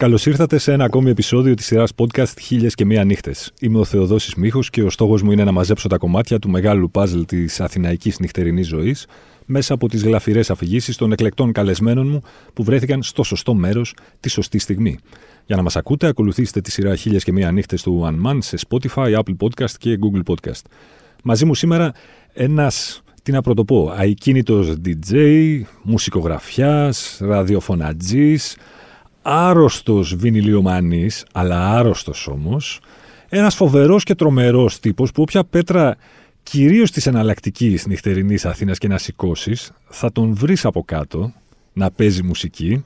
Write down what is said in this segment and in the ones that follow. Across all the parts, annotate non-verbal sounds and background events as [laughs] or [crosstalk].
Καλώς ήρθατε σε ένα ακόμη επεισόδιο της σειράς podcast Χίλιες και Μία Νύχτες. Είμαι ο Θεοδόσης Μίχο και ο στόχος μου είναι να μαζέψω τα κομμάτια του μεγάλου παζλ της αθηναϊκής νυχτερινής ζωής μέσα από τις γλαφυρές αφηγήσεις των εκλεκτών καλεσμένων μου που βρέθηκαν στο σωστό μέρος τη σωστή στιγμή. Για να μας ακούτε, ακολουθήστε τη σειρά Χίλιες και Μία Νύχτες του One Man σε Spotify, Apple Podcast και Google Podcast. Μαζί μου σήμερα ένας τι να πρωτοπώ, αικίνητος DJ, μουσικογραφιάς, ραδιοφωνατζής, άρρωστος βινιλιομανής, αλλά άρρωστος όμως, ένας φοβερός και τρομερός τύπος που όποια πέτρα κυρίως της εναλλακτικής νυχτερινής Αθήνας και να σηκώσεις, θα τον βρεις από κάτω να παίζει μουσική.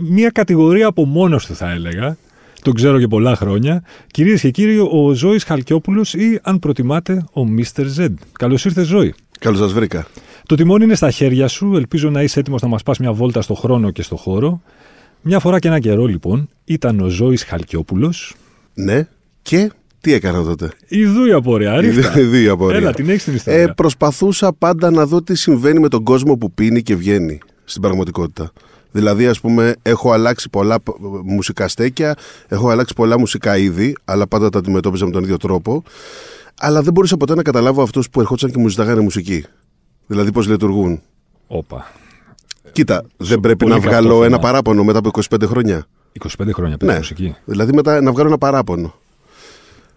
Μία κατηγορία από μόνος του θα έλεγα, τον ξέρω και πολλά χρόνια. Κυρίες και κύριοι, ο Ζώης Χαλκιόπουλος ή αν προτιμάτε ο Mr. Z. Καλώς ήρθες Ζώη. Καλώς σας βρήκα. Το τιμόνι είναι στα χέρια σου. Ελπίζω να είσαι έτοιμος να μας πας μια βόλτα στο χρόνο και στο χώρο. Μια φορά και ένα καιρό, λοιπόν, ήταν ο Ζώης Χαλκιόπουλος. Ναι, και τι έκανα τότε; Ιδού η απορία, Ιδού η απορία. Έλα, την έχεις την ιστορία. Ε, προσπαθούσα πάντα να δω τι συμβαίνει με τον κόσμο που πίνει και βγαίνει στην πραγματικότητα. Δηλαδή, ας πούμε, έχω αλλάξει πολλά μουσικά στέκια, έχω αλλάξει πολλά μουσικά είδη, αλλά πάντα τα αντιμετώπιζα με τον ίδιο τρόπο αλλά δεν μπορούσα ποτέ να καταλάβω αυτούς που ερχόντουσαν και μου ζητάγανε μουσική. Δηλαδή πώς λειτουργούν. Όπα. Κοίτα, δεν πρέπει να βγάλω ένα παράπονο μετά από 25 χρόνια. 25 χρόνια παίζω ναι. μουσική. Δηλαδή μετά να βγάλω ένα παράπονο.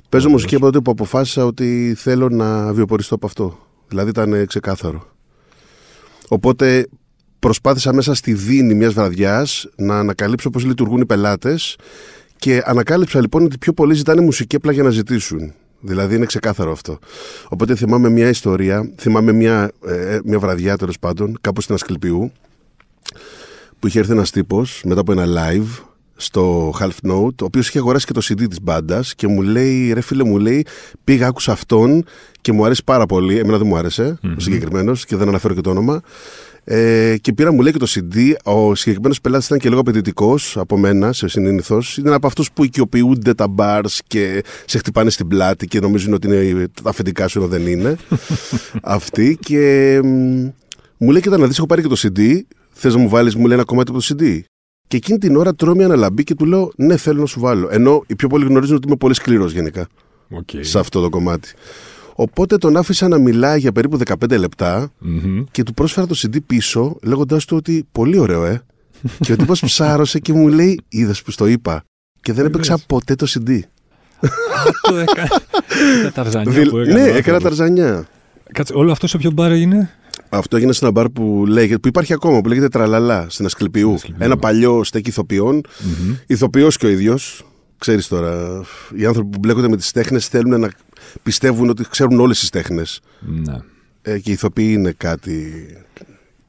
Παίζω μουσική από τότε που αποφάσισα ότι θέλω να βιοποριστώ από αυτό. Δηλαδή ήταν ξεκάθαρο. Οπότε προσπάθησα μέσα στη δίνη μιας βραδιάς να ανακαλύψω πώς λειτουργούν οι πελάτες και ανακάλυψα λοιπόν ότι πιο πολλοί ζητάνε μουσική απλά για να ζητήσουν. Δηλαδή είναι ξεκάθαρο αυτό. Οπότε θυμάμαι μια ιστορία, θυμάμαι μια, ε, μια βραδιά τέλος πάντων, κάπου στην Ασκληπιού, που είχε έρθει ένας τύπος μετά από ένα live στο Half Note, ο οποίος είχε αγοράσει και το CD της μπάντας και μου λέει, ρε φίλε, μου λέει, πήγα, άκουσα αυτόν και μου αρέσει πάρα πολύ. Εμένα δεν μου άρεσε mm-hmm. ο συγκεκριμένος και δεν αναφέρω και το όνομα. Ε, και πήρα, μου λέει και το CD. Ο συγκεκριμένος πελάτης ήταν και λίγο απαιτητικός από μένα, σε συνήθως. Είναι από αυτούς που οικειοποιούνται τα bars και σε χτυπάνε στην πλάτη και νομίζουν ότι είναι τα αφεντικά σου, ενώ δεν είναι. [laughs] Αυτή. Και μου λέει: Κοίτα να δεις, έχω πάρει και το CD. Θες να μου βάλεις, μου λέει ένα κομμάτι από το CD; Και εκείνη την ώρα τρώω μια αναλαμπή και του λέω: Ναι, θέλω να σου βάλω. Ενώ οι πιο πολλοί γνωρίζουν ότι είμαι πολύ σκληρός γενικά. Okay. Σε αυτό το κομμάτι. Οπότε τον άφησα να μιλάει για περίπου 15 λεπτα και του πρόσφερα το CD πίσω, λέγοντάς του ότι πολύ ωραίο, ε. και ο τύπος ψάρωσε και μου λέει: Είδες που στο είπα. Και δεν έπαιξα ποτέ το CD. Αυτό έκανε. [laughs] ταρζανιά που έκανε. Ναι, έκανα ταρζανιά. Κάτσε, όλο αυτό σε ποιο μπαρ έγινε. Αυτό έγινε σε ένα μπαρ που, λέγεται, που υπάρχει ακόμα, που λέγεται Τραλαλά, στην Ασκληπιού. Ένα παλιό στέκι ηθοποιών. Mm-hmm. Ηθοποιός και ο ίδιος. Ξέρεις τώρα, οι άνθρωποι που μπλέκονται με τις τέχνες θέλουν να πιστεύουν ότι ξέρουν όλες τις τέχνες. Ναι. Ε, και οι ηθοποιοί είναι κάτι.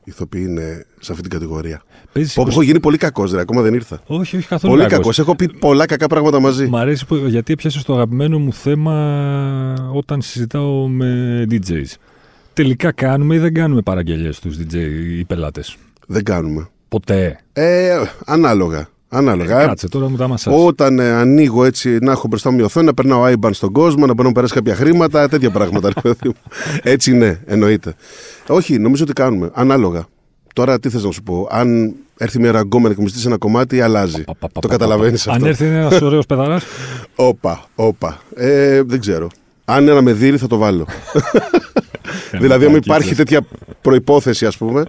Οι ηθοποιοί είναι σε αυτή την κατηγορία. Παίζεις Έχω γίνει πολύ κακός, ρε. Ακόμα δεν ήρθα. Όχι, όχι καθόλου. Πολύ κακός. Έχω πει πολλά κακά πράγματα μαζί. Μ' αρέσει που, γιατί έπιασε το αγαπημένο μου θέμα όταν συζητάω με DJs. Τελικά κάνουμε ή δεν κάνουμε παραγγελίε στους DJ οι πελάτες; Δεν κάνουμε. Ποτέ; Ε, ανάλογα. Ανάλογα. Ε, κάτσε, τώρα μου τα Όταν ε, ανοίγω έτσι, να έχω μπροστά μου οθόνη, να περνάω IBAN στον κόσμο, να μπορώ να περάσει κάποια χρήματα, τέτοια πράγματα. έτσι ναι, εννοείται. Όχι, νομίζω ότι κάνουμε. Ανάλογα. Τώρα τι θες να σου πω. Αν έρθει μια ραγκόμενα και μου στήσει ένα κομμάτι, αλλάζει. το καταλαβαίνεις αυτό. Αν έρθει ένας ωραίος παιδαρά. Όπα, όπα. Ε, δεν ξέρω. Αν ένα με δει, θα το βάλω. [laughs] δηλαδή, αν υπάρχει τέτοια προπόθεση, ας πούμε,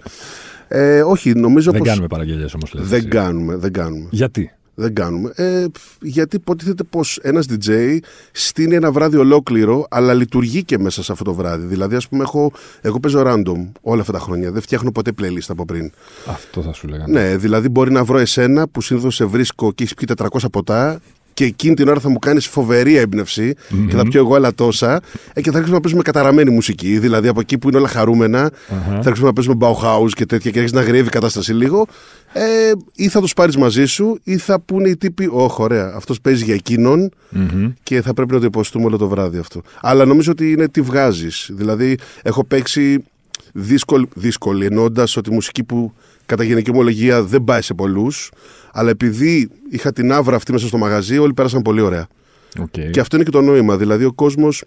ε, όχι, νομίζω Δεν κάνουμε παραγγελίες όμως. Δεν κάνουμε, δεν κάνουμε. Γιατί; Δεν κάνουμε. Ε, γιατί υποτίθεται πως ένας DJ στείνει ένα βράδυ ολόκληρο, αλλά λειτουργεί και μέσα σε αυτό το βράδυ. Δηλαδή, ας πούμε, έχω, εγώ παίζω random όλα αυτά τα χρόνια. Δεν φτιάχνω ποτέ playlist από πριν. Αυτό θα σου λέγανε. Ναι, δηλαδή μπορεί να βρω εσένα που συνήθως σε βρίσκω και έχεις πιει 400 ποτά και εκείνη την ώρα θα μου κάνεις φοβερή έμπνευση mm-hmm. και θα πιω εγώ άλλα τόσα. Ε, και θα αρχίσουμε να παίζουμε καταραμένη μουσική. Δηλαδή από εκεί που είναι όλα χαρούμενα, uh-huh. θα αρχίσουμε να παίζουμε Bauhaus και τέτοια και έχει να γρεύει η κατάσταση λίγο. Ε, ή θα τους πάρεις μαζί σου, ή θα πούνε οι τύποι, Όχι, ωραία, αυτός παίζει για εκεινον mm-hmm. και θα πρέπει να το υποστούμε όλο το βράδυ αυτό. Αλλά νομίζω ότι είναι τι βγάζεις. Δηλαδή, έχω παίξει δύσκολη, δύσκολη εννοώντας ότι η μουσική που κατά γενική ομολογία δεν πάει σε πολλούς. Αλλά επειδή είχα την άβρα αυτή μέσα στο μαγαζί, όλοι πέρασαν πολύ ωραία. Okay. Και αυτό είναι και το νόημα. Δηλαδή, ο κόσμος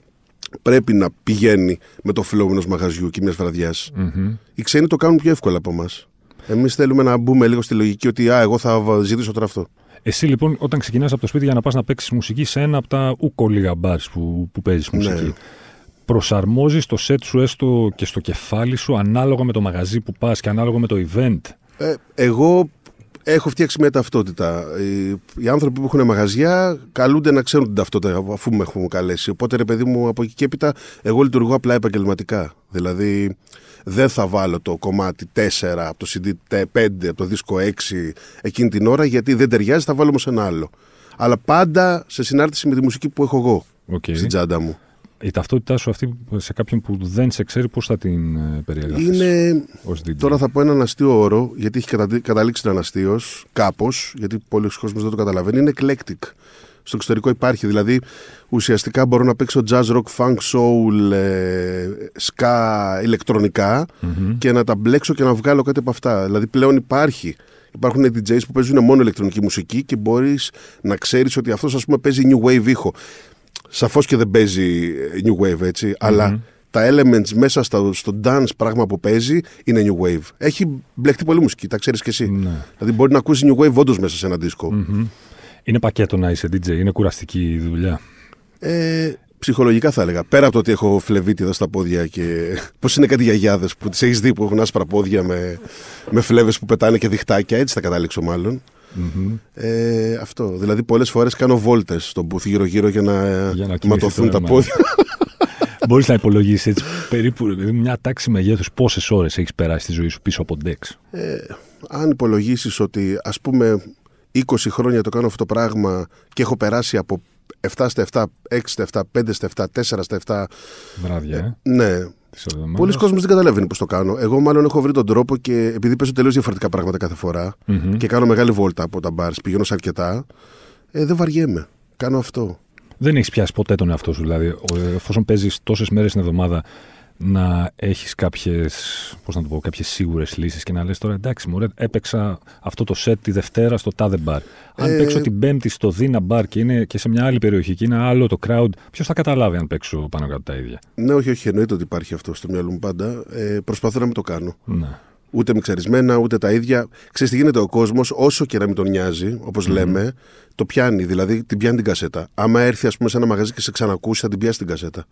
πρέπει να πηγαίνει με το flow ενός μαγαζιού και μιας βραδιάς. Mm-hmm. Οι ξένοι το κάνουν πιο εύκολα από εμάς. Εμείς θέλουμε να μπούμε λίγο στη λογική ότι α, εγώ θα ζητήσω τώρα αυτό. Εσύ λοιπόν, όταν ξεκινάς από το σπίτι για να πας να παίξεις μουσική σε ένα από τα ούκο λίγα μπάρ που, που παίζεις μουσική, Ναι. Προσαρμόζεις το set σου έστω και στο κεφάλι σου ανάλογα με το μαγαζί που πας και ανάλογα με το event; Ε, εγώ έχω φτιάξει μια ταυτότητα. Οι, οι άνθρωποι που έχουν μαγαζιά καλούνται να ξέρουν την ταυτότητα αφού με έχουν καλέσει. Οπότε, ρε παιδί μου, από εκεί και έπειτα, εγώ λειτουργώ απλά επαγγελματικά. Δηλαδή, δεν θα βάλω το κομμάτι 4 από το CD 5, από το δίσκο 6 εκείνη την ώρα, γιατί δεν ταιριάζει, θα βάλω όμως ένα άλλο. Αλλά πάντα σε συνάρτηση με τη μουσική που έχω εγώ Οκ. στην τσάντα μου. Η ταυτότητά σου αυτή σε κάποιον που δεν σε ξέρει, πώς θα την ε, περιγράφει. Είναι Ως DJ; Τώρα θα πω έναν αστείο όρο, γιατί έχει κατα- καταλήξει να είναι αστείο, κάπως, γιατί πολλοί κόσμοι δεν το καταλαβαίνει. Είναι eclectic. Στο εξωτερικό υπάρχει. Δηλαδή, ουσιαστικά μπορώ να παίξω jazz, rock, funk, soul, ε, ska, ηλεκτρονικα και να τα μπλέξω και να βγάλω κάτι από αυτά. Δηλαδή, πλέον υπάρχει. Υπάρχουν DJs που παίζουν μόνο ηλεκτρονική μουσική και μπορείς να ξέρεις ότι αυτός, ας πούμε, παίζει new wave ήχο. Σαφώς και δεν παίζει ε, new wave, ετσι αλλά τα elements μέσα στο, στο dance πράγμα που παίζει είναι new wave. Έχει μπλεχτεί πολύ μουσική, τα ξέρεις κι εσύ. Ναι. Δηλαδή μπορεί να ακούσεις new wave όντως μέσα σε ένα δίσκο. Είναι πακέτο να είσαι DJ, είναι κουραστική η δουλειά. Ε, ψυχολογικά θα έλεγα. Πέρα από το ότι έχω φλεβίτιδα στα πόδια και. [laughs] Πώς είναι κάτι γιαγιάδες που τις έχεις δει που έχουν άσπρα πόδια με, με φλέβες που πετάνε και διχτάκια. Έτσι θα καταλήξω μάλλον. Ε, αυτό. Δηλαδή, πολλές φορές κάνω βόλτες στον booth γύρω-γύρω για να, Για να ματωθούν κινηθεί το τα αίμα. πόδια. [laughs] Μπορείς να υπολογίσεις έτσι περίπου δηλαδή, μια τάξη μεγέθους πόσες ώρες έχεις περάσει στη ζωή σου πίσω από ντεξ. Ε, αν υπολογίσεις ότι ας πούμε 20 χρόνια το κάνω αυτό το πράγμα και έχω περάσει από 7 στα 7, 6 στα 7, 5 στα 7, 4 στα 7. Βράδια, ε. Ναι. Της εβδομάδας. Πολλοί κόσμοι δεν καταλαβαίνει πώς το κάνω. Εγώ, μάλλον, έχω βρει τον τρόπο και επειδή παίζω τελείως διαφορετικά πράγματα κάθε φορά Μμμ. και κάνω μεγάλη βόλτα από τα μπαρ, πηγαίνω σε αρκετά, ε, δεν βαριέμαι. Κάνω αυτό. Δεν έχεις πιάσει ποτέ τον εαυτό σου. Δηλαδή, ο- εφόσον παίζεις τόσες μέρες την εβδομάδα, να έχεις κάποιες πώς να το πω, κάποιες σίγουρες λύσεις και να λες τώρα εντάξει μωρέ έπαιξα αυτό το set τη Δευτέρα στο τάδε μπαρ. Αν Ε, παίξω την Πέμπτη στο Δίνα μπαρ και είναι και σε μια άλλη περιοχή και είναι άλλο το crowd, ποιος θα καταλάβει αν παίξω πάνω κάτω τα ίδια; Ναι, όχι, όχι, εννοείται ότι υπάρχει αυτό στο μυαλό μου πάντα. Ε, προσπαθώ να μην το κάνω. Ναι. Ούτε μιξαρισμένα, ούτε τα ίδια. Ξέρεις τι γίνεται ο κόσμος, όσο και να μην τον νοιάζει, όπως λέμε, το πιάνει. Δηλαδή την πιάνει την κασέτα. Άμα έρθει, ας πούμε, σε ένα μαγαζί και σε ξανακούσει, θα την πιάσει την κασετα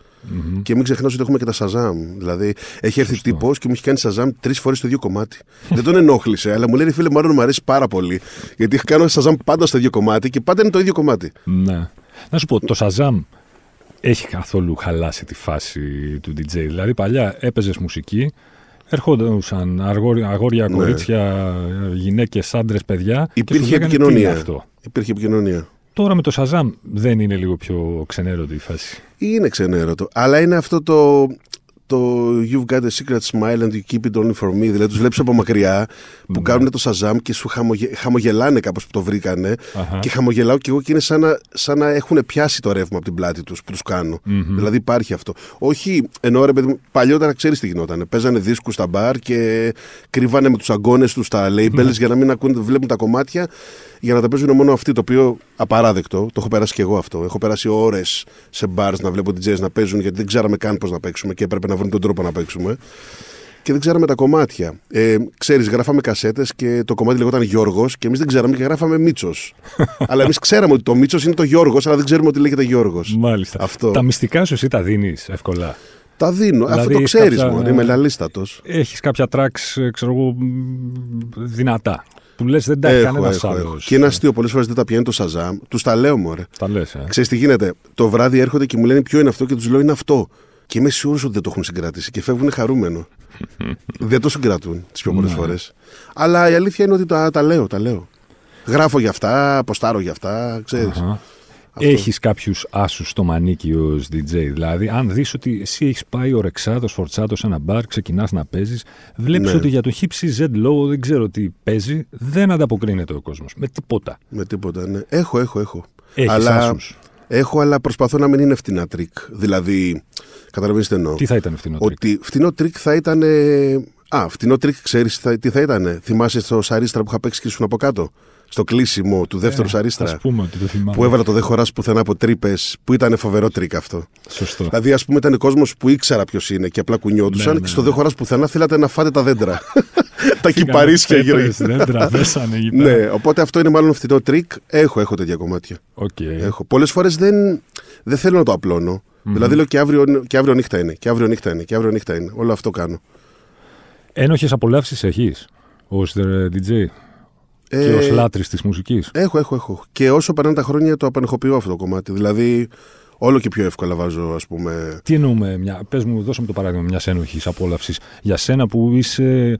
Και μην ξεχνάς ότι έχουμε και τα Shazam. Δηλαδή, έχει έρθει τύπος και μου έχει κάνει Shazam τρεις φορές το ίδιο κομμάτι. Δεν τον ενόχλησε, αλλά μου λέει φίλε, μάλλον μου αρέσει πάρα πολύ. Γιατί κάνω Shazam πάντα στο ίδιο κομμάτι και πάντα είναι το ίδιο κομμάτι. Ναι. Να σου πω, το Shazam έχει καθόλου χαλάσει τη φάση του DJ. Δηλαδή, παλιά έπαιζες μουσική, ερχόντουσαν αγόρια, αγόρια Ναι. κορίτσια, γυναίκες, άντρες, παιδιά. και Υπήρχε σου λέγανε, επικοινωνία. «Τι είναι αυτό; Υπήρχε επικοινωνία. Τώρα με το Shazam δεν είναι λίγο πιο ξενέρωτη η φάση. Είναι ξενέρωτο. Αλλά είναι αυτό το. Το You've got a secret smile and you keep it only for me. Δηλαδή, τους βλέπεις από μακριά που κάνουν το Shazam και σου χαμογε... χαμογελάνε κάπως που το βρήκανε. Αχα. Και χαμογελάω και εγώ και είναι σαν να, σαν να έχουν πιάσει το ρεύμα από την πλάτη τους που τους κανω Δηλαδή, υπάρχει αυτό. Όχι, ενώ ρε παιδί μου, παλιότερα ξέρεις τι γινόταν. Παίζανε δίσκους στα μπαρ και κρύβανε με τους αγκώνες τους τα labels για να μην ακούνε, βλέπουν τα κομμάτια για να τα παίζουν μόνο αυτοί. Το οποίο απαράδεκτο. Το έχω περάσει και εγώ αυτό. Έχω περάσει ώρες σε bars να βλέπω DJs να παίζουν γιατί δεν ξέραμε καν πώς να παίξουμε και έπρεπε να βρουν τον τρόπο να παίξουμε. Και δεν ξέραμε τα κομμάτια. Ε, Ξέρεις, γράφαμε κασέτες και το κομμάτι λεγόταν Γιώργος και εμείς δεν ξέραμε και γράφαμε Μίτσος. [laughs] αλλά εμείς ξέραμε ότι το Μίτσος είναι το Γιώργος, αλλά δεν ξέρουμε ότι λέγεται Γιώργος. Μάλιστα. Αυτό. Τα μυστικά σου εσύ τα δίνεις εύκολα; Τα δίνω. Δηλαδή, Αυτό το έχεις ξέρεις κάποια- μόνο. Είμαι λαλίστατος. Έχεις κάποια tracks, ε, ξέρω εγώ, μ, δυνατά. Που λες δεν τα έχει Έχω, κανένα έχω, άλλος. έχω. Και είναι αστείο, πολλές φορές δεν τα πιάνει το Σαζάμ. Τους τα λέω, μωρέ. Τα λες. Ε. Ξέρεις τι γίνεται; Το βράδυ έρχονται και μου λένε ποιο είναι αυτό και τους λέω είναι αυτό. Και είμαι σίγουρος ότι δεν το έχουν συγκρατήσει και φεύγουν χαρούμενο. [laughs] δεν το συγκρατούν τις πιο πολλές Ναι. φορές. Αλλά η αλήθεια είναι ότι τα, τα λέω, τα λέω. Γράφω για αυτά, αποστάρω για αυτά, ξέρεις. Αχα. Έχεις κάποιους άσους στο μανίκι ως DJ. Δηλαδή, αν δεις ότι εσύ έχεις πάει ορεξάτος, φορτσάτος σε ένα μπαρ, ξεκινάς να παίζεις, βλέπεις Ναι. ότι για το Hipsy Z Low δεν ξέρω τι παίζει, δεν ανταποκρίνεται ο κόσμος. Με τίποτα. Με τίποτα, ναι. Έχω, έχω, έχω. Έχεις αλλά, άσους. Έχω, αλλά προσπαθώ να μην είναι φτηνά τρικ. Δηλαδή, καταλαβαίνεις τι εννοώ. Τι θα ήταν φτηνό τρικ; Ότι φτηνό τρικ θα ήταν. Α, φτηνό τρικ, ξέρεις τι θα ήταν. Θυμάσαι στο Σαρίστρα που είχα παίξει και ήσουν από κάτω; Στο κλείσιμο του δεύτερου Ε, Σαρίστρα. ας πούμε ότι το θυμάμαι. Που έβαλα το δε χωράς πουθενά από τρύπες, που ήταν φοβερό τρικ αυτό. Σωστό. Δηλαδή, ας πούμε, ήταν κόσμος που ήξερα ποιος είναι και απλά κουνιόντουσαν Ναι, και ναι, στο ναι. δε χωράς πουθενά θέλατε να φάτε τα δέντρα. [laughs] τα Φύγανε κυπαρίσια γύρω. πέτρες, Δεν τραβέσανε εκεί πέρα. ναι, οπότε αυτό είναι μάλλον φθηνό τρικ. Έχω, έχω τέτοια κομμάτια. Οκ. Έχω. Πολλές φορές δεν, δεν θέλω να το απλώνω Δηλαδή λέω και αύριο, και αύριο νύχτα είναι, και αύριο νύχτα είναι, και αύριο νύχτα είναι. Όλο αυτό κάνω. Ένοχες απολαύσεις έχεις ως ε, DJ και Ε, ως λάτρης της μουσικής. Έχω, έχω, έχω. Και όσο περνάνε τα χρόνια το απανεχοποιώ αυτό το κομμάτι. Δηλαδή, όλο και πιο εύκολα βάζω, ας πούμε. Τι εννοούμε, μια, πες μου, δώσε μου το παράδειγμα μιας ένοχης απόλαυσης. Για σένα που είσαι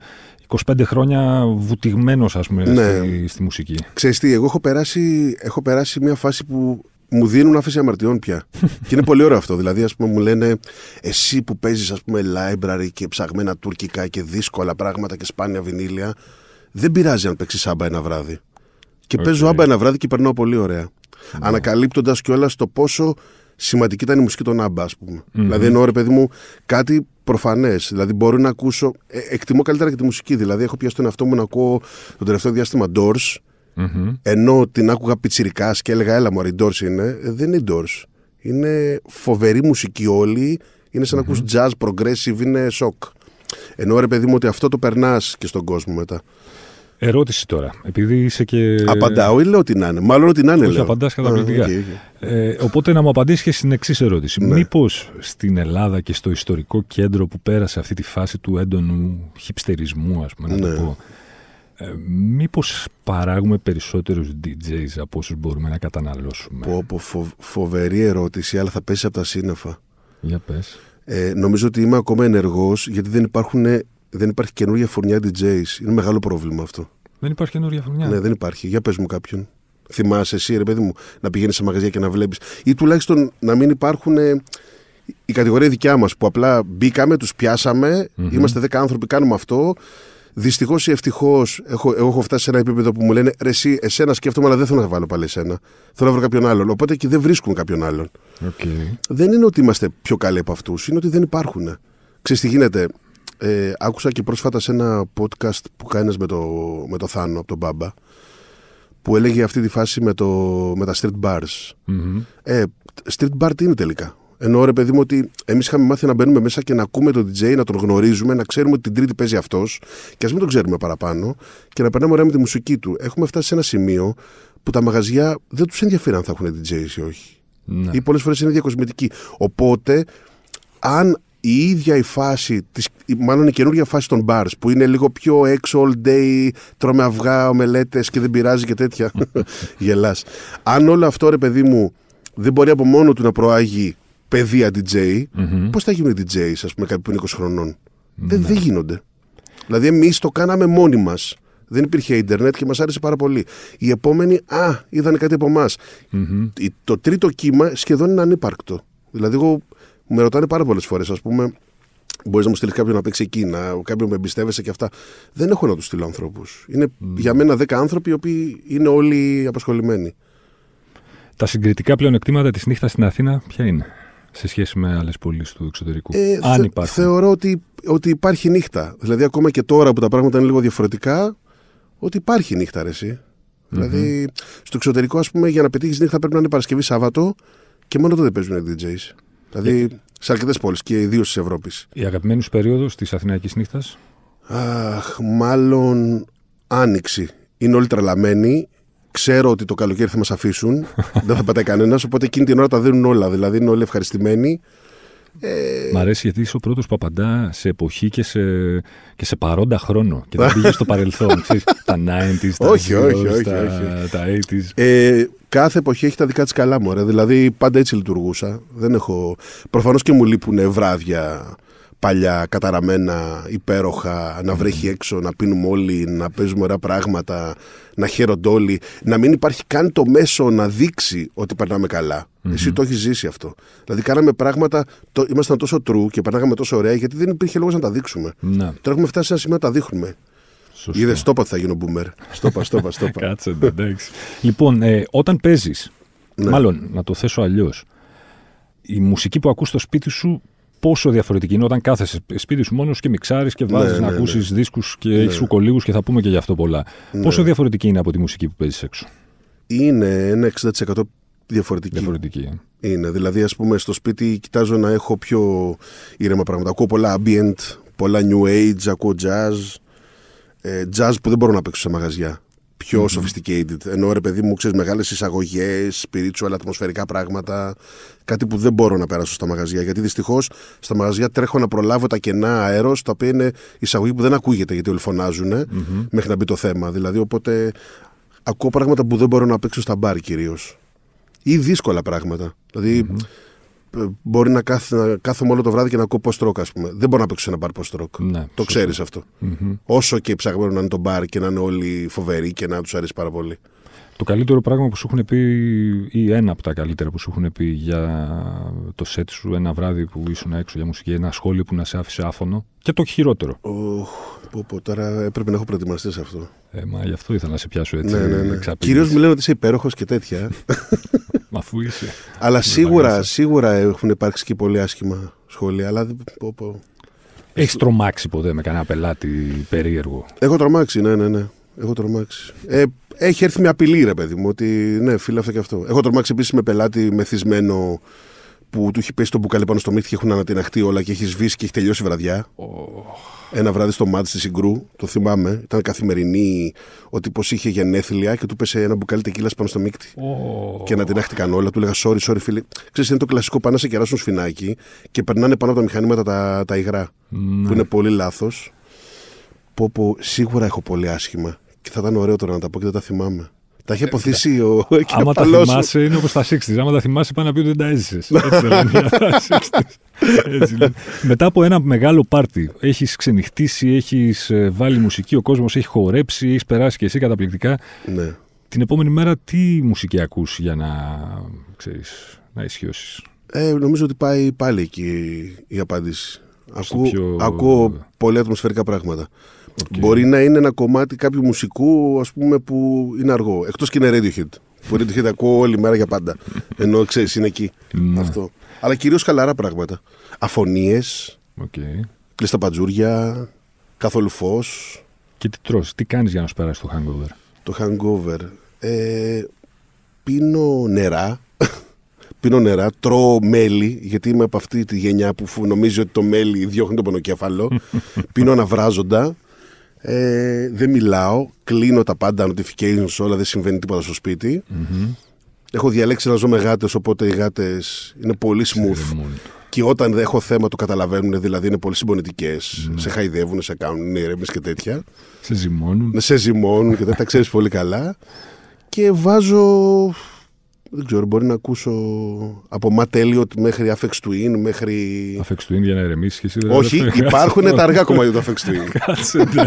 25 χρόνια βουτυγμένος, ας πούμε, Ναι. στη, στη μουσική. Ξέρεις τι, εγώ έχω περάσει, έχω περάσει μια φάση που μου δίνουν άφηση αμαρτιών πια. [laughs] και είναι πολύ ωραίο αυτό. Δηλαδή, ας πούμε, μου λένε εσύ που παίζεις ας πούμε, library και ψαγμένα τουρκικά και δύσκολα πράγματα και σπάνια βινίλια, δεν πειράζει αν παίξει ABBA ένα βράδυ. Και Οκ. παίζω ABBA ένα βράδυ και περνάω πολύ ωραία. Ανακαλύπτοντας κιόλας το πόσο σημαντική ήταν η μουσική των ABBA, ας πούμε. Δηλαδή, εννοώ ρε παιδί μου κάτι προφανές. Δηλαδή, μπορώ να ακούσω. Ε, εκτιμώ καλύτερα και τη μουσική. Δηλαδή, έχω πιάσει τον εαυτό μου να ακούω το τελευταίο διάστημα Doors. Μμμ. Ενώ την άκουγα πιτσιρικάς και έλεγα, Έλα μου, οι Doors είναι. Ε, δεν είναι Doors. Είναι φοβερή μουσική όλη. Είναι σαν να ακούς jazz, progressive, είναι σοκ. Ενώ ρε παιδί μου ότι αυτό το περνάς και στον κόσμο μετά. Ερώτηση τώρα, επειδή είσαι και... Απαντάω ή λέω ό,τι να 'ναι. Μάλλον ό,τι να 'ναι. Όχι, λέω. απαντάς καταπληκτικά. Α, OK, OK. Ε, οπότε να μου απαντήσεις και στην εξής ερώτηση. Ναι. Μήπως στην Ελλάδα και στο ιστορικό κέντρο που πέρασε αυτή τη φάση του έντονου χιπστερισμού, ας πούμε, να Ναι. το πω, ε, μήπως παράγουμε περισσότερους DJs από όσους μπορούμε να καταναλώσουμε; Πω, πω, φο- φοβερή ερώτηση, αλλά θα πέσει από τα σύννεφα. Για πες. Ε, νομίζω ότι είμαι ακόμα ενεργός γιατί δεν, υπάρχουν, δεν υπάρχει καινούργια φουρνιά DJs. Είναι μεγάλο πρόβλημα αυτό. Δεν υπάρχει καινούργια χρονιά. Ναι, δεν υπάρχει. Για πες μου κάποιον. Θυμάσαι εσύ, ρε παιδί μου, να πηγαίνεις σε μαγαζιά και να βλέπεις. ή τουλάχιστον να μην υπάρχουν. ε, η κατηγορία δικιά μας που απλά μπήκαμε, τους πιασαμε είμαστε 10 άνθρωποι, κάνουμε αυτό. Δυστυχώς ή ευτυχώς, έχω, εγώ έχω φτάσει σε ένα επίπεδο που μου λένε ρε, εσύ, εσένα σκέφτομαι, αλλά δεν θέλω να βάλω πάλι εσένα. Θέλω να βρω κάποιον άλλον. Οπότε και δεν βρίσκουν κάποιον άλλον. Οκ. Δεν είναι ότι είμαστε πιο καλοί από αυτούς, είναι ότι δεν υπάρχουν. Ξέρεις τι γίνεται; Ε, άκουσα και πρόσφατα σε ένα podcast που κάνει με το, με το Θάνο από τον Μπάμπα που έλεγε αυτή τη φάση με, το, με τα street bars. Μμμ. Ε, street bar τι είναι τελικά; Εννοώ ρε παιδί μου ότι εμείς είχαμε μάθει να μπαίνουμε μέσα και να ακούμε τον DJ, να τον γνωρίζουμε, να ξέρουμε ότι την Τρίτη παίζει αυτός και ας μην τον ξέρουμε παραπάνω και να περνάμε ωραία με τη μουσική του. Έχουμε φτάσει σε ένα σημείο που τα μαγαζιά δεν τους ενδιαφέρει αν θα έχουν DJs ή όχι Ναι. ή πολλές φορές είναι διακοσμητική. Οπότε, αν η ίδια η φάση, της, η- μάλλον η καινούργια φάση των bars που είναι λίγο πιο έξω all day, τρώμε αυγά, ομελέτες και δεν πειράζει και τέτοια, [laughs] γελάς. Αν όλο αυτό ρε παιδί μου δεν μπορεί από μόνο του να προάγει παιδεία DJ, Μμμ. πώς θα γίνουν οι DJs ας πούμε κάποιοι που είναι 20 χρονών; Δεν, δεν γίνονται. Δηλαδή εμείς το κάναμε μόνοι μας. Δεν υπήρχε ίντερνετ και μας άρεσε πάρα πολύ. Οι επόμενοι, α, είδαν κάτι από εμάς. Μμμ. Το τρίτο κύμα σχεδόν είναι ανύπαρκτο. Δηλαδή, εγώ με ρωτάνε πάρα πολλές φορές, ας πούμε, μπορείς να μου στείλεις κάποιον να παίξει εκεί, να, κάποιον με εμπιστεύεσαι και αυτά. Δεν έχω να τους στείλω ανθρώπους. Είναι για μένα 10 άνθρωποι οι οποίοι είναι όλοι απασχολημένοι. Τα συγκριτικά πλεονεκτήματα της νύχτας στην Αθήνα ποια είναι σε σχέση με άλλες πόλεις του εξωτερικού; Ε, αν θε- υπάρχουν. Θεωρώ ότι, ότι υπάρχει νύχτα. Δηλαδή, ακόμα και τώρα που τα πράγματα είναι λίγο διαφορετικά, ότι υπάρχει νύχτα, ρε, εσύ. Δηλαδή, στο εξωτερικό, ας πούμε, για να πετύχεις νύχτα πρέπει να είναι Παρασκευή Σάββατο και μόνο τότε παίζουν οι DJs. Δηλαδή, σε αρκετές πόλεις και ιδίως της Ευρώπης. Η αγαπημένη σου περίοδος της Αθηναϊκής νύχτας; Αχ, μάλλον άνοιξη. Είναι όλοι τρελαμένοι. Ξέρω ότι το καλοκαίρι θα μας αφήσουν. [laughs] δεν θα πατάει κανένας. Οπότε εκείνη την ώρα τα δίνουν όλα. Δηλαδή είναι όλοι ευχαριστημένοι. Ε, Μ' αρέσει γιατί είσαι ο πρώτος που απαντά σε εποχή και σε, και σε παρόντα χρόνο. Και δεν πήγε στο παρελθόν. [laughs] Ξέρεις, τα 90s, τα Όχι, zeros, όχι, όχι, τα, όχι. τα 80s. Ε, κάθε εποχή έχει τα δικά της καλά μου. Δηλαδή πάντα έτσι λειτουργούσα. Δεν έχω... Προφανώς και μου λείπουν βράδια παλιά, καταραμένα, υπέροχα, να βρέχει έξω, να πίνουμε όλοι, να παίζουμε ωραία πράγματα, να χαίρονται όλοι. Να μην υπάρχει καν το μέσο να δείξει ότι περνάμε καλά. Εσύ το έχεις ζήσει αυτό. Δηλαδή, κάναμε πράγματα, το, ήμασταν τόσο true και περνάγαμε τόσο ωραία, γιατί δεν υπήρχε λόγος να τα δείξουμε. Να, Τώρα έχουμε φτάσει σε ένα σημείο να τα δείχνουμε. σωστό. Είδες, στόπα ότι θα γίνω boomer. Στόπα, στόπα, [laughs] στόπα. Κάτσε, εντάξει. λοιπόν, ε, όταν παίζεις, Ναι. μάλλον να το θέσω αλλιώς, η μουσική που ακούς στο σπίτι σου πόσο διαφορετική είναι όταν κάθεσαι σπίτι σου μόνος και μιξάρεις και βάζεις Ναι, να ναι, ακούσεις ναι. δίσκους και Ναι. έχεις ουκολίγου και θα πούμε και γι' αυτό πολλά. Ναι. Πόσο διαφορετική είναι από τη μουσική που παίζεις έξω; Είναι ένα 60% διαφορετική. Διαφορετική. ε. Είναι. Δηλαδή, ας πούμε, στο σπίτι κοιτάζω να έχω πιο ήρεμα πράγματα. Ακούω πολλά ambient, πολλά new age, ακούω jazz. Ε, jazz που δεν μπορώ να παίξω σε μαγαζιά. Πιο sophisticated. Ενώ ρε παιδί μου, ξέρεις, μεγάλες εισαγωγές, spiritual, ατμοσφαιρικά πράγματα. Κάτι που δεν μπορώ να περάσω στα μαγαζιά. Γιατί δυστυχώς στα μαγαζιά τρέχω να προλάβω τα κενά αέρος, τα οποία είναι εισαγωγή που δεν ακούγεται γιατί όλοι φωνάζουν μέχρι να μπει το θέμα. Δηλαδή, οπότε ακούω πράγματα που δεν μπορώ να παίξω στα μπαρ κυρίως. Ή δύσκολα πράγματα. Δηλαδή, ε, μπορεί να, κάθ, να κάθομαι όλο το βράδυ και να ακούω post-rock, ας πούμε. Δεν μπορώ να παίξω σε ένα μπαρ post-rock. Ναι, Το σωστό. ξέρεις αυτό. Όσο και ψαγμένο να είναι το μπαρ και να είναι όλοι φοβεροί και να τους αρέσει πάρα πολύ. Το καλύτερο πράγμα που σου έχουν πει, ή ένα από τα καλύτερα που σου έχουν πει για το σετ σου ένα βράδυ που ήσουν έξω για μουσική, ένα σχόλιο που να σε άφησε άφωνο. Και το χειρότερο. Οχ, πω, πω, τώρα έπρεπε να έχω προετοιμαστεί σε αυτό. Ε, μα γι' αυτό ήθελα να σε πιάσω έτσι. ναι, ναι, ναι. εξαπίνης. Κυρίως μου λένε ότι είσαι υπέροχος και τέτοια. Μα αφού είσαι. αλλά σίγουρα, βαριάσαι. σίγουρα έχουν υπάρξει και πολύ άσχημα σχόλια. Αλλά δεν- πω, πω. Έχεις τρομάξει ποτέ με κανένα πελάτη περίεργο; Έχω τρομάξει, ναι, ναι, ναι. Έχω τρομάξεις. Ε, έχει έρθει μια απειλή, ρε παιδί μου, ότι ναι, φίλε αυτό και αυτό. Έχω τρομάξεις επίσης με πελάτη μεθυσμένο που του έχει πέσει το μπουκάλι πάνω στο μύθι και έχουν ανατιναχτεί όλα και έχει σβήσει και έχει τελειώσει η βραδιά. Ένα βράδυ στο μάτι τη Συγκρού, το θυμάμαι. Ήταν καθημερινή. Ο τύπο είχε γενέθλια και του πέσε ένα μπουκάλι τεκίλας πάνω στο μύκτη. Και ανατινάχτηκαν όλα. Του έλεγα sorry, sorry, φίλε. Ξέρεις, είναι το κλασικό πάνε να σε κεράσουν σφινάκι και περνάνε πάνω από τα μηχανήματα τα, τα υγρά. Ναι. Που είναι πολύ λάθος. Πω, πω, σίγουρα έχω πολύ άσχημα. Και θα ήταν ωραίο τώρα να τα πω και δεν τα θυμάμαι. Τα έχει αποθήσει ο [laughs] Ε, Άμα τα εγκεφαλός σου. θυμάσαι, είναι όπως τα 60. Άμα τα θυμάσαι, πάνε να πει ότι δεν τα έζησες. [laughs] Έτσι δεν λένε για τα 60s. Έτσι λένε. Μετά από ένα μεγάλο πάρτι, έχεις ξενυχτήσει, έχεις βάλει μουσική, ο κόσμος έχει χορέψει, έχεις περάσει και εσύ καταπληκτικά. Ναι. Την επόμενη μέρα, τι μουσική ακούς για να, ξέρεις, να ισιώσεις; Ε, νομίζω ότι πάει πάλι εκεί η απάντηση. Ακούω, πιο- ακούω πολύ ατμοσφαιρικά πράγματα. Οκ. Μπορεί να είναι ένα κομμάτι κάποιου μουσικού ας πούμε, που είναι αργό. Εκτός και είναι Radiohead. Που Radiohead ακούω όλη μέρα για πάντα. [laughs] Ενώ ξέρεις, είναι εκεί. Ναι. Αυτό. Αλλά κυρίως χαλαρά πράγματα. Αφωνίες, Οκ. κλειστά παντζούρια, καθόλου φως. Και τι τρως, τι κάνεις για να σου περάσει το hangover; Το hangover. Ε, πίνω νερά. [laughs] πίνω νερά, τρώω μέλι, γιατί είμαι από αυτή τη γενιά που φου- νομίζει ότι το μέλι διώχνει τον πονοκέφαλο. [laughs] πίνω αναβράζοντα. Ε, δεν μιλάω. Κλείνω τα πάντα notifications όλα, δεν συμβαίνει τίποτα στο σπίτι Έχω διαλέξει να ζω με γάτες, οπότε οι γάτες είναι πολύ smooth. Ρεμόν. Και όταν δεν έχω θέμα το καταλαβαίνουν, δηλαδή είναι πολύ συμπονετικέ. Σε χαϊδεύουν, σε κάνουν, είναι ηρέμε και τέτοια. Σε ζυμώνουν. Να σε ζυμώνουν και δεν τα ξέρεις πολύ καλά. Και βάζω. Δεν ξέρω, μπορεί να ακούσω από Matt Elliot μέχρι Afex Twin μέχρι. Αφέξ του για να ηρεμήσεις και εσύ. δεν- Όχι, δεν- υπάρχουν [laughs] τα αργά κομμάτια του Afex Twin. [laughs] Κάτσε. ναι.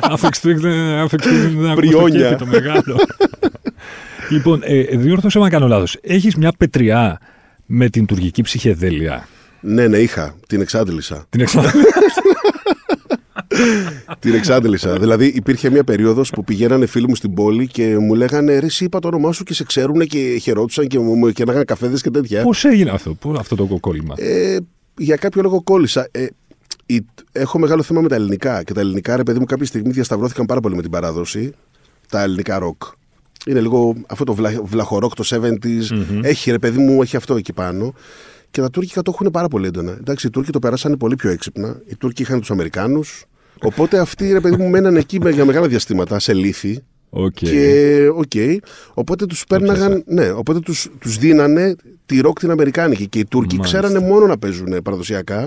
Αφέξ του δεν Αφέξ του δεν ακούς το Πριόνια. κέφι το μεγάλο. [laughs] Λοιπόν, ε, διόρθωσε με αν κάνω λάθος. Έχεις μια πετριά με την τουρκική ψυχεδέλεια; ναι, ναι, είχα. Την εξάντλησα. Την εξα... Την εξάντλησα. δηλαδή υπήρχε μια περίοδος που πηγαίνανε φίλοι μου στην πόλη και μου λέγανε Ρε, εσύ είπα το όνομά σου και σε ξέρουν και χαιρόντουσαν και μου και έκαναν καφέδες και τέτοια. Πώς έγινε αυτό, πώς, αυτό το κοκκόλημα. Ε, για κάποιο λόγο κόλλησα. Ε, η- έχω μεγάλο θέμα με τα ελληνικά. Και τα ελληνικά, ρε παιδί μου, κάποια στιγμή διασταυρώθηκαν πάρα πολύ με την παράδοση. Τα ελληνικά ροκ. Είναι λίγο αυτό το βλα, βλαχορόκ, το 70s. Έχει, ρε παιδί μου, έχει αυτό εκεί πάνω. Και τα τουρκικά το έχουν πάρα πολύ έντονα. Εντάξει, οι Τούρκοι το περάσανε πολύ πιο έξυπνα. Οι Τούρκοι είχαν τους Αμερικάνους. Οπότε αυτοί, ρε παιδί μου, μένανε εκεί με- για μεγάλα διαστήματα, σε λύθη. Οκ. Και οκ. Οπότε τους πέρναγαν. Ναι, οπότε του τους δίνανε τη ροκ την Αμερικάνικη. Και οι Τούρκοι Μάλιστα. ξέρανε μόνο να παίζουν παραδοσιακά.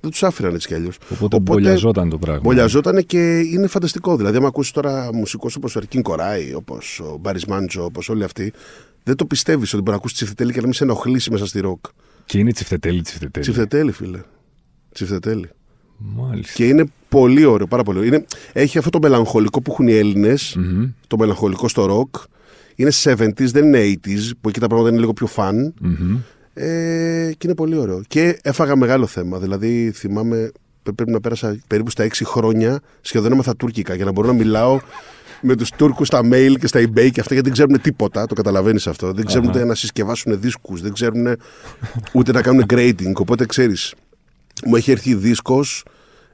Δεν τους άφηναν έτσι κι αλλιώς. Οπότε μπολιαζόταν το πράγμα. Μπολιαζόταν και είναι φανταστικό. Δηλαδή, άμα ακούσεις τώρα μουσικούς όπως ο Ερκίν Κοράη, όπως ο Μπαρίς Μάντσο, όπως όλοι αυτοί, δεν το πιστεύεις ότι μπορεί να ακούσεις τσιφτετέλι και να μην σε ενοχλήσει μέσα στη ροκ. Και είναι τσιφτετέλι, τσιφτετέλι. Τσιφτετέλι, φίλε. Τσιφτετέλι. Μάλιστα. Και είναι πολύ ωραίο, πάρα πολύ ωραίο. Είναι, έχει αυτό το μελαγχολικό που έχουν οι Έλληνες, Μμμ. το μελαγχολικό στο ροκ. Είναι 70s, δεν είναι 80s, που εκεί τα πράγματα είναι λίγο πιο φαν. Μμμ. Ε, και είναι πολύ ωραίο. Και έφαγα μεγάλο θέμα. Δηλαδή, θυμάμαι, πρέ- πρέπει να πέρασα περίπου στα 6 χρόνια σχεδόν έμαθα τουρκικά για να μπορώ να μιλάω με τους Τούρκους στα mail και στα eBay και αυτά γιατί δεν ξέρουν τίποτα. Το καταλαβαίνεις αυτό. Δεν ξέρουν Αχα. ούτε να συσκευάσουν δίσκους, δεν ξέρουν ούτε να κάνουν grading. Οπότε ξέρεις. μου έχει έρθει δίσκος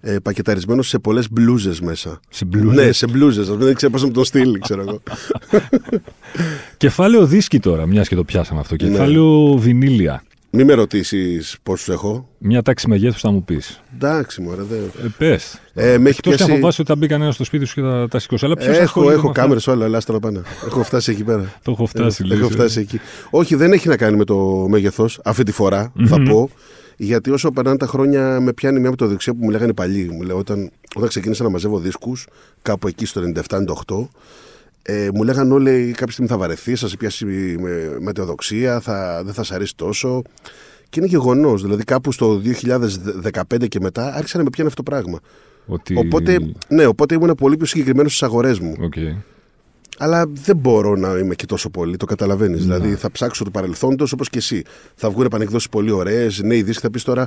ε, πακεταρισμένος σε πολλές μπλούζες μέσα. Σε μπλούζες; Ναι, σε μπλούζες. Δεν ξέρω πώς να το στείλει, ξέρω εγώ. [laughs] Κεφάλαιο δίσκη τώρα, μιας και το πιάσαμε αυτό. Ναι. Κεφάλαιο βινίλια. Μην με ρωτήσεις πόσους έχω. Μια τάξη μεγέθους θα μου πεις. Εντάξει, μωρέ, δεν. Ε, πες. Ε, με έχει Εκτός και αν πιάσει- φοβάσαι ότι θα μπει κανένας στο σπίτι σου και θα τα σηκώσει. Αλλά ποιος Έχω, ασχολείται έχω με αυτά; κάμερες όλα, ελάστε να πάνε. έχω φτάσει εκεί πέρα. [laughs] Το έχω φτάσει. Ε, λες, έχω ε. φτάσει εκεί. Όχι, δεν έχει να κάνει με το μέγεθος. Αυτή τη φορά θα πω. Γιατί όσο περνάνε τα χρόνια, με πιάνει μια από το δεξιό που μου λέγανε οι παλιοί. Μου λέει, όταν, όταν ξεκίνησα να μαζεύω δίσκους, κάπου εκεί στο 97-98, ε, μου λέγανε όλοι κάποια στιγμή θα βαρεθεί, θα σε πιάσει μα, ματαιοδοξία, θα, δεν θα σε αρέσει τόσο. Και είναι γεγονός. Δηλαδή, κάπου στο 2015 και μετά άρχισε να με πιάνει αυτό το πράγμα. Ότι... Οπότε, ναι, οπότε ήμουν πολύ πιο συγκεκριμένος στις αγορές μου. Οκ. Αλλά δεν μπορώ να είμαι και τόσο πολύ, το καταλαβαίνεις. Ναι. Δηλαδή θα ψάξω το παρελθόντος όπως και εσύ. Θα βγουν επανεκδόσεις πολύ ωραίες, νέοι δίσκοι. Θα πεις τώρα,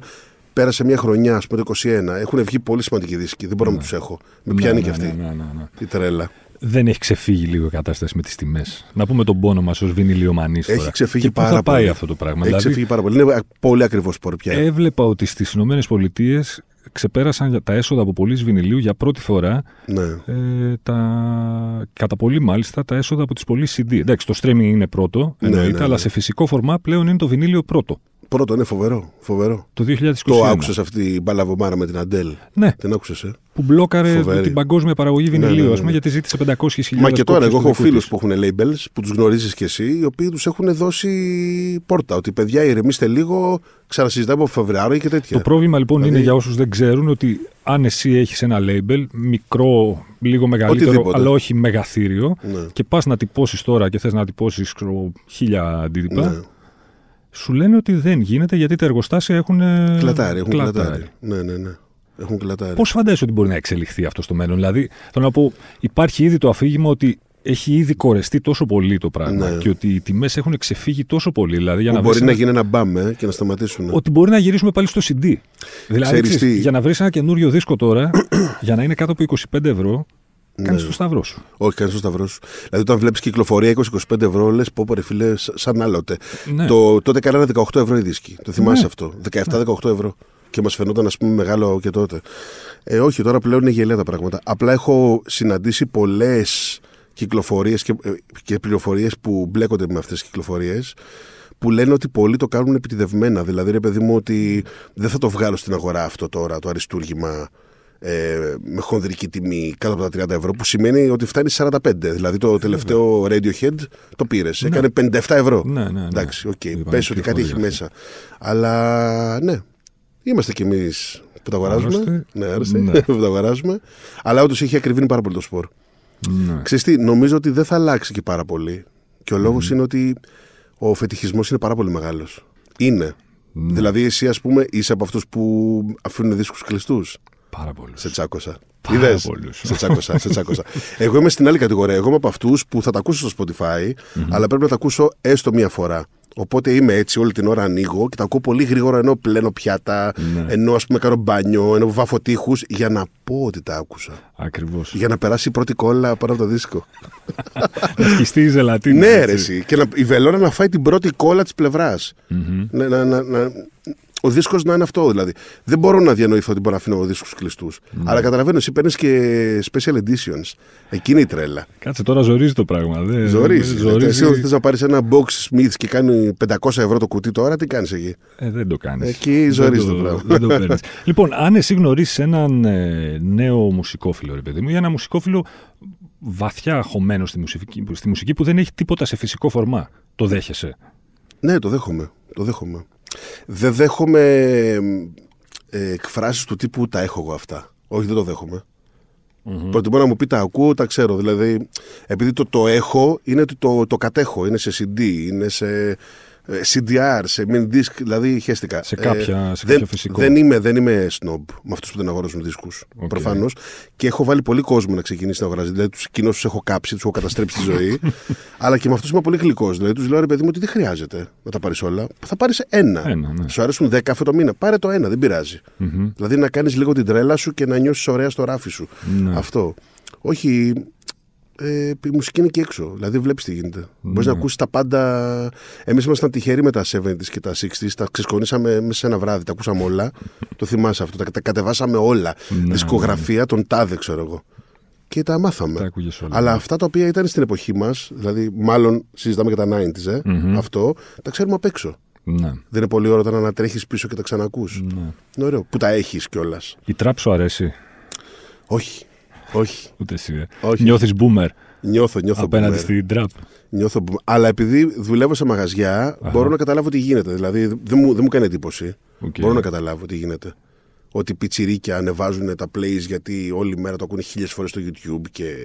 πέρασε μια χρονιά, ας πούμε το 21. Έχουν βγει πολύ σημαντικοί δίσκοι. Δεν μπορώ να τους έχω. Με πιάνει Ναι, και ναι, αυτή ναι, ναι, ναι, ναι. η τρέλα. Δεν έχει ξεφύγει λίγο η κατάσταση με τις τιμές. Να πούμε τον πόνο μας ως βινιλιομανής. Έχει ξεφύγει και πού πάρα θα πάει πολύ. αυτό το πράγμα. Έχει δηλαδή, ξεφύγει πάρα πολύ. Είναι πολύ ακριβώς σπορ πια. έβλεπα ότι στις Ηνωμένες Πολιτείες ξεπέρασαν για τα έσοδα από πωλήσει βινιλίου για πρώτη φορά ναι. ε, τα, κατά πολύ μάλιστα τα έσοδα από τις πωλήσεις CD. Εντάξει, το streaming είναι πρώτο, Ναι, εννοείται, ναι, ναι. αλλά σε φυσικό φορμά πλέον είναι το βινίλιο πρώτο. Πρώτο, είναι φοβερό. φοβερό. Το 2021. Το άκουσες αυτή η μπαλαβομάρα με την Αντέλ; Ναι, Την άκουσες, ε; που μπλόκαρε Φοβερή. την παγκόσμια παραγωγή Ναι, βινιλίου, ναι, ναι, ας πούμε, ναι. γιατί ζήτησε 500.000 Μα και τώρα, εγώ έχω κόπιες του φίλους δικού που έχουν labels, που τους γνωρίζεις κι εσύ, οι οποίοι τους έχουν δώσει πόρτα. Ότι παιδιά, ηρεμήστε λίγο, ξανασυζητάμε από Φεβρουάριο και τέτοια. Το πρόβλημα λοιπόν Δηλαδή- είναι για όσους δεν ξέρουν ότι αν εσύ έχεις ένα label, μικρό, λίγο μεγαλύτερο, Οτιδήποτε. αλλά όχι μεγαθύριο, Ναι. και πας να τυπώσεις τώρα και θες να τυπώσεις χίλια αντίτυπα, Ναι. Σου λένε ότι δεν γίνεται γιατί τα εργοστάσια έχουν. ε, Κλατάρι, έχουν κλατάρι. Ναι, ναι, ναι. Έχουν κλατάρι. Πώς φαντάζεσαι ότι μπορεί να εξελιχθεί αυτό στο μέλλον, Δηλαδή, θέλω να πω, υπάρχει ήδη το αφήγημα ότι έχει ήδη κορεστεί τόσο πολύ το πράγμα Ναι. και ότι οι τιμές έχουν ξεφύγει τόσο πολύ. Δηλαδή, για Που να μπορεί βρεις να ένα- γίνει ένα μπαμ ε, και να σταματήσουν. ότι μπορεί να γυρίσουμε πάλι στο CD. Δηλαδή, Ξέρεις ξέρεις, τι; για να βρεις ένα καινούριο δίσκο τώρα, [clears throat] για να είναι κάτω από 25 ευρώ, κάνεις Ναι. το σταυρό σου. Όχι, κάνεις το σταυρό σου. Δηλαδή, όταν βλέπεις κυκλοφορία 20-25 ευρώ, λες πω ρε φίλε, σ- σαν άλλοτε. Ναι. Το, τότε κάνανε 18 ευρώ οι δίσκοι. Το θυμάσαι Ναι. αυτό. 17-18 ευρώ. Και μας φαινόταν, ας πούμε, μεγάλο και τότε. Ε, όχι, τώρα πλέον είναι γελία τα πράγματα. Απλά έχω συναντήσει πολλές κυκλοφορίες και, ε, και πληροφορίες που μπλέκονται με αυτές τις κυκλοφορίες που λένε ότι πολλοί το κάνουν επιτιδευμένα. Δηλαδή, ρε παιδί μου, ότι δεν θα το βγάλω στην αγορά αυτό τώρα, το αριστούργημα ε, με χονδρική τιμή κάτω από τα 30 ευρώ, που σημαίνει ότι φτάνει 45. Δηλαδή, το τελευταίο Radiohead το πήρες. Έκανε 57 ευρώ. Ναι, ναι, ναι. Εντάξει, οκ. Είπαμε Πες ότι κάτι έχει κυκλοφορία μέσα. Αλλά ναι, είμαστε κι εμείς που τα αγοράζουμε. Άρρωστοι. Ναι, άρρωστοι, Ναι. [laughs] που τα αγοράζουμε. Αλλά όντως έχει ακριβύνει πάρα πολύ το σπορ. Ναι. Ξέρεις τι, νομίζω ότι δεν θα αλλάξει και πάρα πολύ. Και ο λόγος είναι ότι ο φετιχισμός είναι πάρα πολύ μεγάλος. Είναι. Ναι. Δηλαδή εσύ ας πούμε είσαι από αυτούς που αφήνουν δίσκους κλειστούς. Πάρα πολύ. Σε τσάκωσα. Πάρα Είδες; πολλούς. Σε τσάκωσα, σε τσάκωσα. Εγώ είμαι στην άλλη κατηγορία. Εγώ είμαι από αυτούς που θα τα ακούσω στο Spotify, αλλά πρέπει να τα ακούσω έστω μία φορά. Οπότε είμαι έτσι όλη την ώρα ανοίγω και τα ακούω πολύ γρήγορα ενώ πλένω πιάτα, Ναι. ενώ ας πούμε κάνω μπάνιο, ενώ βάφω τείχους για να πω ότι τα άκουσα. Ακριβώς. Για να περάσει η πρώτη κόλλα πάνω από το δίσκο. Να σκιστεί η ζελατίνη. Ναι, έτσι. ρε, εσύ. Και να, η βελόνα να φάει την πρώτη κόλλα της πλευράς. Να, να, να, να- ο δίσκος να είναι αυτό δηλαδή. Δεν μπορώ να διανοηθώ ότι μπορώ να αφήνω δίσκου κλειστούς. Ναι. Αλλά καταλαβαίνω, εσύ παίρνεις και special editions. Εκείνη η τρέλα. Κάτσε τώρα ζορίζει το πράγμα. Δεν, Ζορίζεις. δεν ζορίζει. Εσύ όταν θες να πάρεις ένα box Smith και κάνει 500 ευρώ το κουτί τώρα, τι κάνεις εκεί; Ε, δεν το κάνεις. Εκεί ζορίζεις το πράγμα. Δεν το παίρνεις. λοιπόν, αν εσύ γνωρίσεις έναν ε, νέο μουσικόφιλο, ρε παιδί μου, ή ένα μουσικόφιλο βαθιά χωμένο στη μουσική, στη μουσική που δεν έχει τίποτα σε φυσικό φορμά, το δέχεσαι; Ναι, το δέχομαι. Το δέχομαι. Δεν δέχομαι ε, εκφράσεις του τύπου τα έχω εγώ αυτά. Όχι, δεν το δεχομαι Προτιμώ να μου πει τα ακούω, τα ξέρω. Δηλαδή, επειδή το, το έχω, είναι ότι το, το κατέχω. Είναι σε CD, είναι σε ε, CDR, σε mini disc, δηλαδή χαίστηκα. Σε κάποια- σε δεν, κάποιο φυσικό. Δεν είμαι, δεν είμαι snob με αυτούς που δεν αγοράζουν δίσκους Οκ. Προφανώς. Και έχω βάλει πολύ κόσμο να ξεκινήσει να αγοράζει. Δηλαδή, τους κοινού τους έχω κάψει, τους έχω καταστρέψει τη ζωή. [laughs] αλλά και με αυτούς είμαι πολύ γλυκός. Δηλαδή, τους λέω ρε παιδί μου ότι δεν χρειάζεται να τα πάρεις όλα. Θα πάρεις ένα. Ένα, ναι. Σου αρέσουν 10 αυτό το μήνα. Πάρε το ένα, δεν πειραζει Δηλαδή, να κάνεις λίγο την τρέλα σου και να νιώσεις ωραία στο ράφι σου. Ναι. Αυτό. Όχι. Ε, η μουσική είναι και έξω. Δηλαδή, βλέπεις τι γίνεται. Mm. Μπορείς να ακούσεις τα πάντα. Εμείς ήμασταν τυχεροί με τα 70s και τα 60s. Τα ξεσκονίσαμε μέσα σε ένα βράδυ. Τα ακούσαμε όλα. το θυμάσαι αυτό. Τα, τα κατεβάσαμε όλα. Ναι, Δισκογραφία των τάδε, ξέρω εγώ. Και τα μάθαμε. Τα όλα. Αλλά αυτά τα οποία ήταν στην εποχή μας, δηλαδή, μάλλον συζητάμε για τα 90s, ε, mm-hmm. αυτό, τα ξέρουμε απ' έξω. Ναι. Δεν είναι πολύ ωραίο όταν να τρέχει πίσω και τα ξανακούς. Ναι. Είναι ωραίο. Που τα έχεις κιόλας. Η τραπ σου αρέσει; Όχι. Όχι. Ούτε εσύ. Ε. Όχι. Νιώθεις boomer. Νιώθω, νιώθω. Απέναντι boomer. στην τραπ. Νιώθω boomer. Αλλά επειδή δουλεύω σε μαγαζιά, Αχα. μπορώ να καταλάβω τι γίνεται. Δηλαδή δεν μου, δεν μου κάνει εντύπωση. Okay. Μπορώ να καταλάβω τι γίνεται ότι πιτσιρίκια ανεβάζουν τα plays γιατί όλη μέρα το ακούνε χίλιες φορές στο YouTube και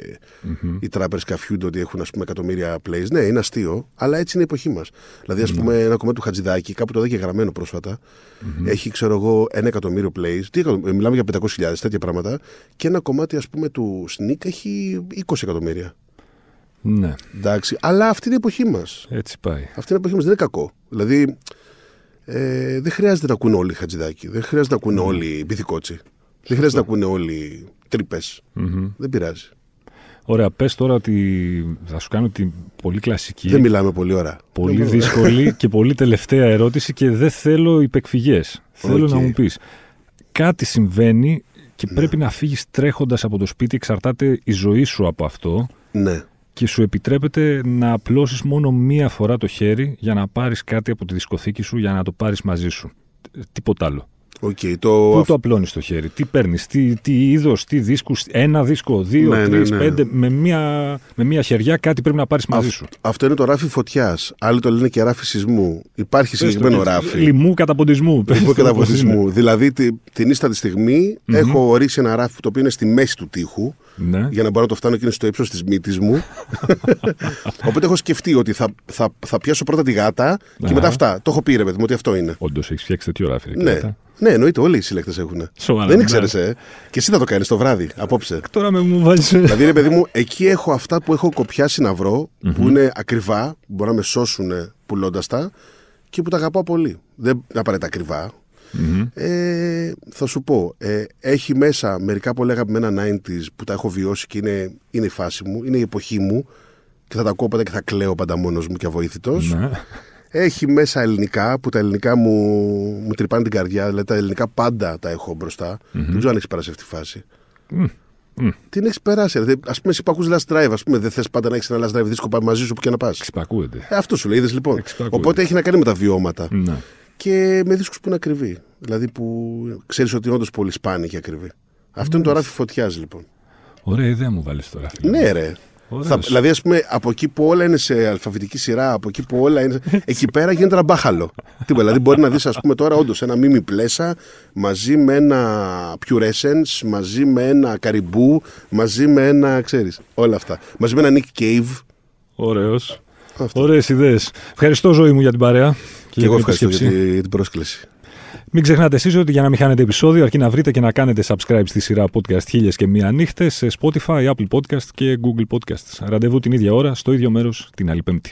mm-hmm. οι τράπερς καφιούνται ότι έχουν ας πούμε, εκατομμύρια plays. Ναι, είναι αστείο, αλλά έτσι είναι η εποχή μας. Δηλαδή, ας πούμε, ένα κομμάτι του Χατζηδάκη, κάπου το δέκε γραμμένο πρόσφατα, mm-hmm. έχει, ξέρω εγώ, ένα εκατομμύριο plays. Τι, μιλάμε για 500.000 τέτοια πράγματα. Και ένα κομμάτι, ας πούμε, του Sneak έχει 20 εκατομμύρια. Ναι. Εντάξει, αλλά αυτή είναι η εποχή μας. Έτσι πάει. Αυτή είναι η εποχή μας, δεν είναι κακό. Δηλαδή, ε, δεν χρειάζεται να ακούνε όλοι χατζηδάκι. Δεν χρειάζεται να ακούνε mm. όλοι μπιθικότσι. Δεν χρειάζεται να ακούνε όλοι τρύπες. Mm-hmm. Δεν πειράζει. Ωραία, πες τώρα ότι θα σου κάνω την πολύ κλασική. Δεν μιλάμε πολύ ώρα. Πολύ δύσκολη [laughs] και πολύ τελευταία ερώτηση και δεν θέλω υπεκφυγές. Θέλω να μου πεις. Κάτι συμβαίνει και ναι. πρέπει να φύγεις τρέχοντας από το σπίτι. Εξαρτάται η ζωή σου από αυτό. Ναι και σου επιτρέπεται να απλώσεις μόνο μία φορά το χέρι για να πάρεις κάτι από τη δισκοθήκη σου για να το πάρεις μαζί σου. Τίποτα άλλο. Okay, το... Πού το απλώνεις το χέρι, τι παίρνεις, τι, τι είδος, τι δίσκους, ένα δίσκο, δύο, ναι, τρεις, ναι, ναι. πέντε, με μία, με μία χεριά κάτι πρέπει να πάρεις μαζί σου. Αυτό είναι το ράφι φωτιάς. Άλλοι το λένε και ράφι σεισμού. Υπάρχει συγκεκριμένο ράφι. Λιμού καταποντισμού. Λιμού καταποντισμού. δηλαδή την ίστατη στιγμή mm-hmm. έχω ορίσει ένα ράφι το οποίο είναι στη μέση του τοίχου. Ναι. Για να μπορώ να το φτάνω και είναι στο ύψος της μύτης μου. [laughs] Οπότε έχω σκεφτεί ότι θα, θα, θα πιάσω πρώτα τη γάτα και μετά αυτά. Το έχω πει ρε παιδί μου ότι αυτό είναι. Όντως έχεις φτιάξει τέτοιο ράφι. Ναι. Ναι, εννοείται, όλοι οι συλλέκτες έχουν. Σοβαρά, Δεν ήξερες, ε. Και εσύ θα το κάνεις το βράδυ, απόψε. [laughs] Τώρα με μου βάζεις. Δηλαδή, ρε παιδί μου, εκεί έχω αυτά που έχω κοπιάσει να βρω, που είναι ακριβά, που μπορεί να με σώσουν πουλώντας τα και που τα αγαπάω πολύ. Δεν είναι απαραίτητα ακριβά. Mm-hmm. Ε, θα σου πω, ε, έχει μέσα μερικά πολύ αγαπημένα 90s που τα έχω βιώσει και είναι, είναι η φάση μου, είναι η εποχή μου και θα τα ακούω πάντα και θα κλαίω πάντα μόνος μου και αβοήθητος. Ναι. Έχει μέσα ελληνικά που τα ελληνικά μου, μου τρυπάνε την καρδιά. Δηλαδή τα ελληνικά πάντα τα έχω μπροστά. Mm-hmm. Δεν ξέρω αν έχεις περάσει αυτή τη φάση. Mm. Mm. Την έχεις περάσει. Δηλαδή, ας πούμε, εσύ που ακούς last drive, ας πούμε, δεν θες πάντα να έχεις ένα last drive δίσκο μαζί σου που και να πας. Ξυπακούεται. Ε, αυτό σου λέει, είδες λοιπόν. Οπότε έχει να κάνει με τα βιώματα. Ναι. Και με δίσκους που είναι ακριβή. Δηλαδή που ξέρεις ότι είναι όντως πολύ σπάνιοι και ακριβή. Αυτό είναι το ράφι φωτιάς λοιπόν. Ωραία ιδέα μου βάλεις τώρα. Ναι, ρε. Θα, δηλαδή, ας πούμε, από εκεί που όλα είναι σε αλφαβητική σειρά, από εκεί που όλα είναι. [laughs] εκεί πέρα γίνεται ένα μπάχαλο. Τι, δηλαδή, μπορεί να δεις, ας πούμε, τώρα όντως ένα μίμη πλέσα μαζί με ένα Pure Essence, μαζί με ένα Καριμπού, μαζί με ένα. ξέρεις, όλα αυτά. Μαζί με ένα Nick Cave. Ωραίος. Ωραίες ιδέες. Ευχαριστώ, ζωή μου, για την παρέα. Και, και εγώ ευχαριστώ για την πρόσκληση. Μην ξεχνάτε εσείς ότι για να μην χάνετε επεισόδιο, αρκεί να βρείτε και να κάνετε subscribe στη σειρά podcast χίλιες και μία νύχτες σε Spotify, Apple Podcast και Google Podcasts. Ραντεβού την ίδια ώρα, στο ίδιο μέρος, την άλλη Πέμπτη.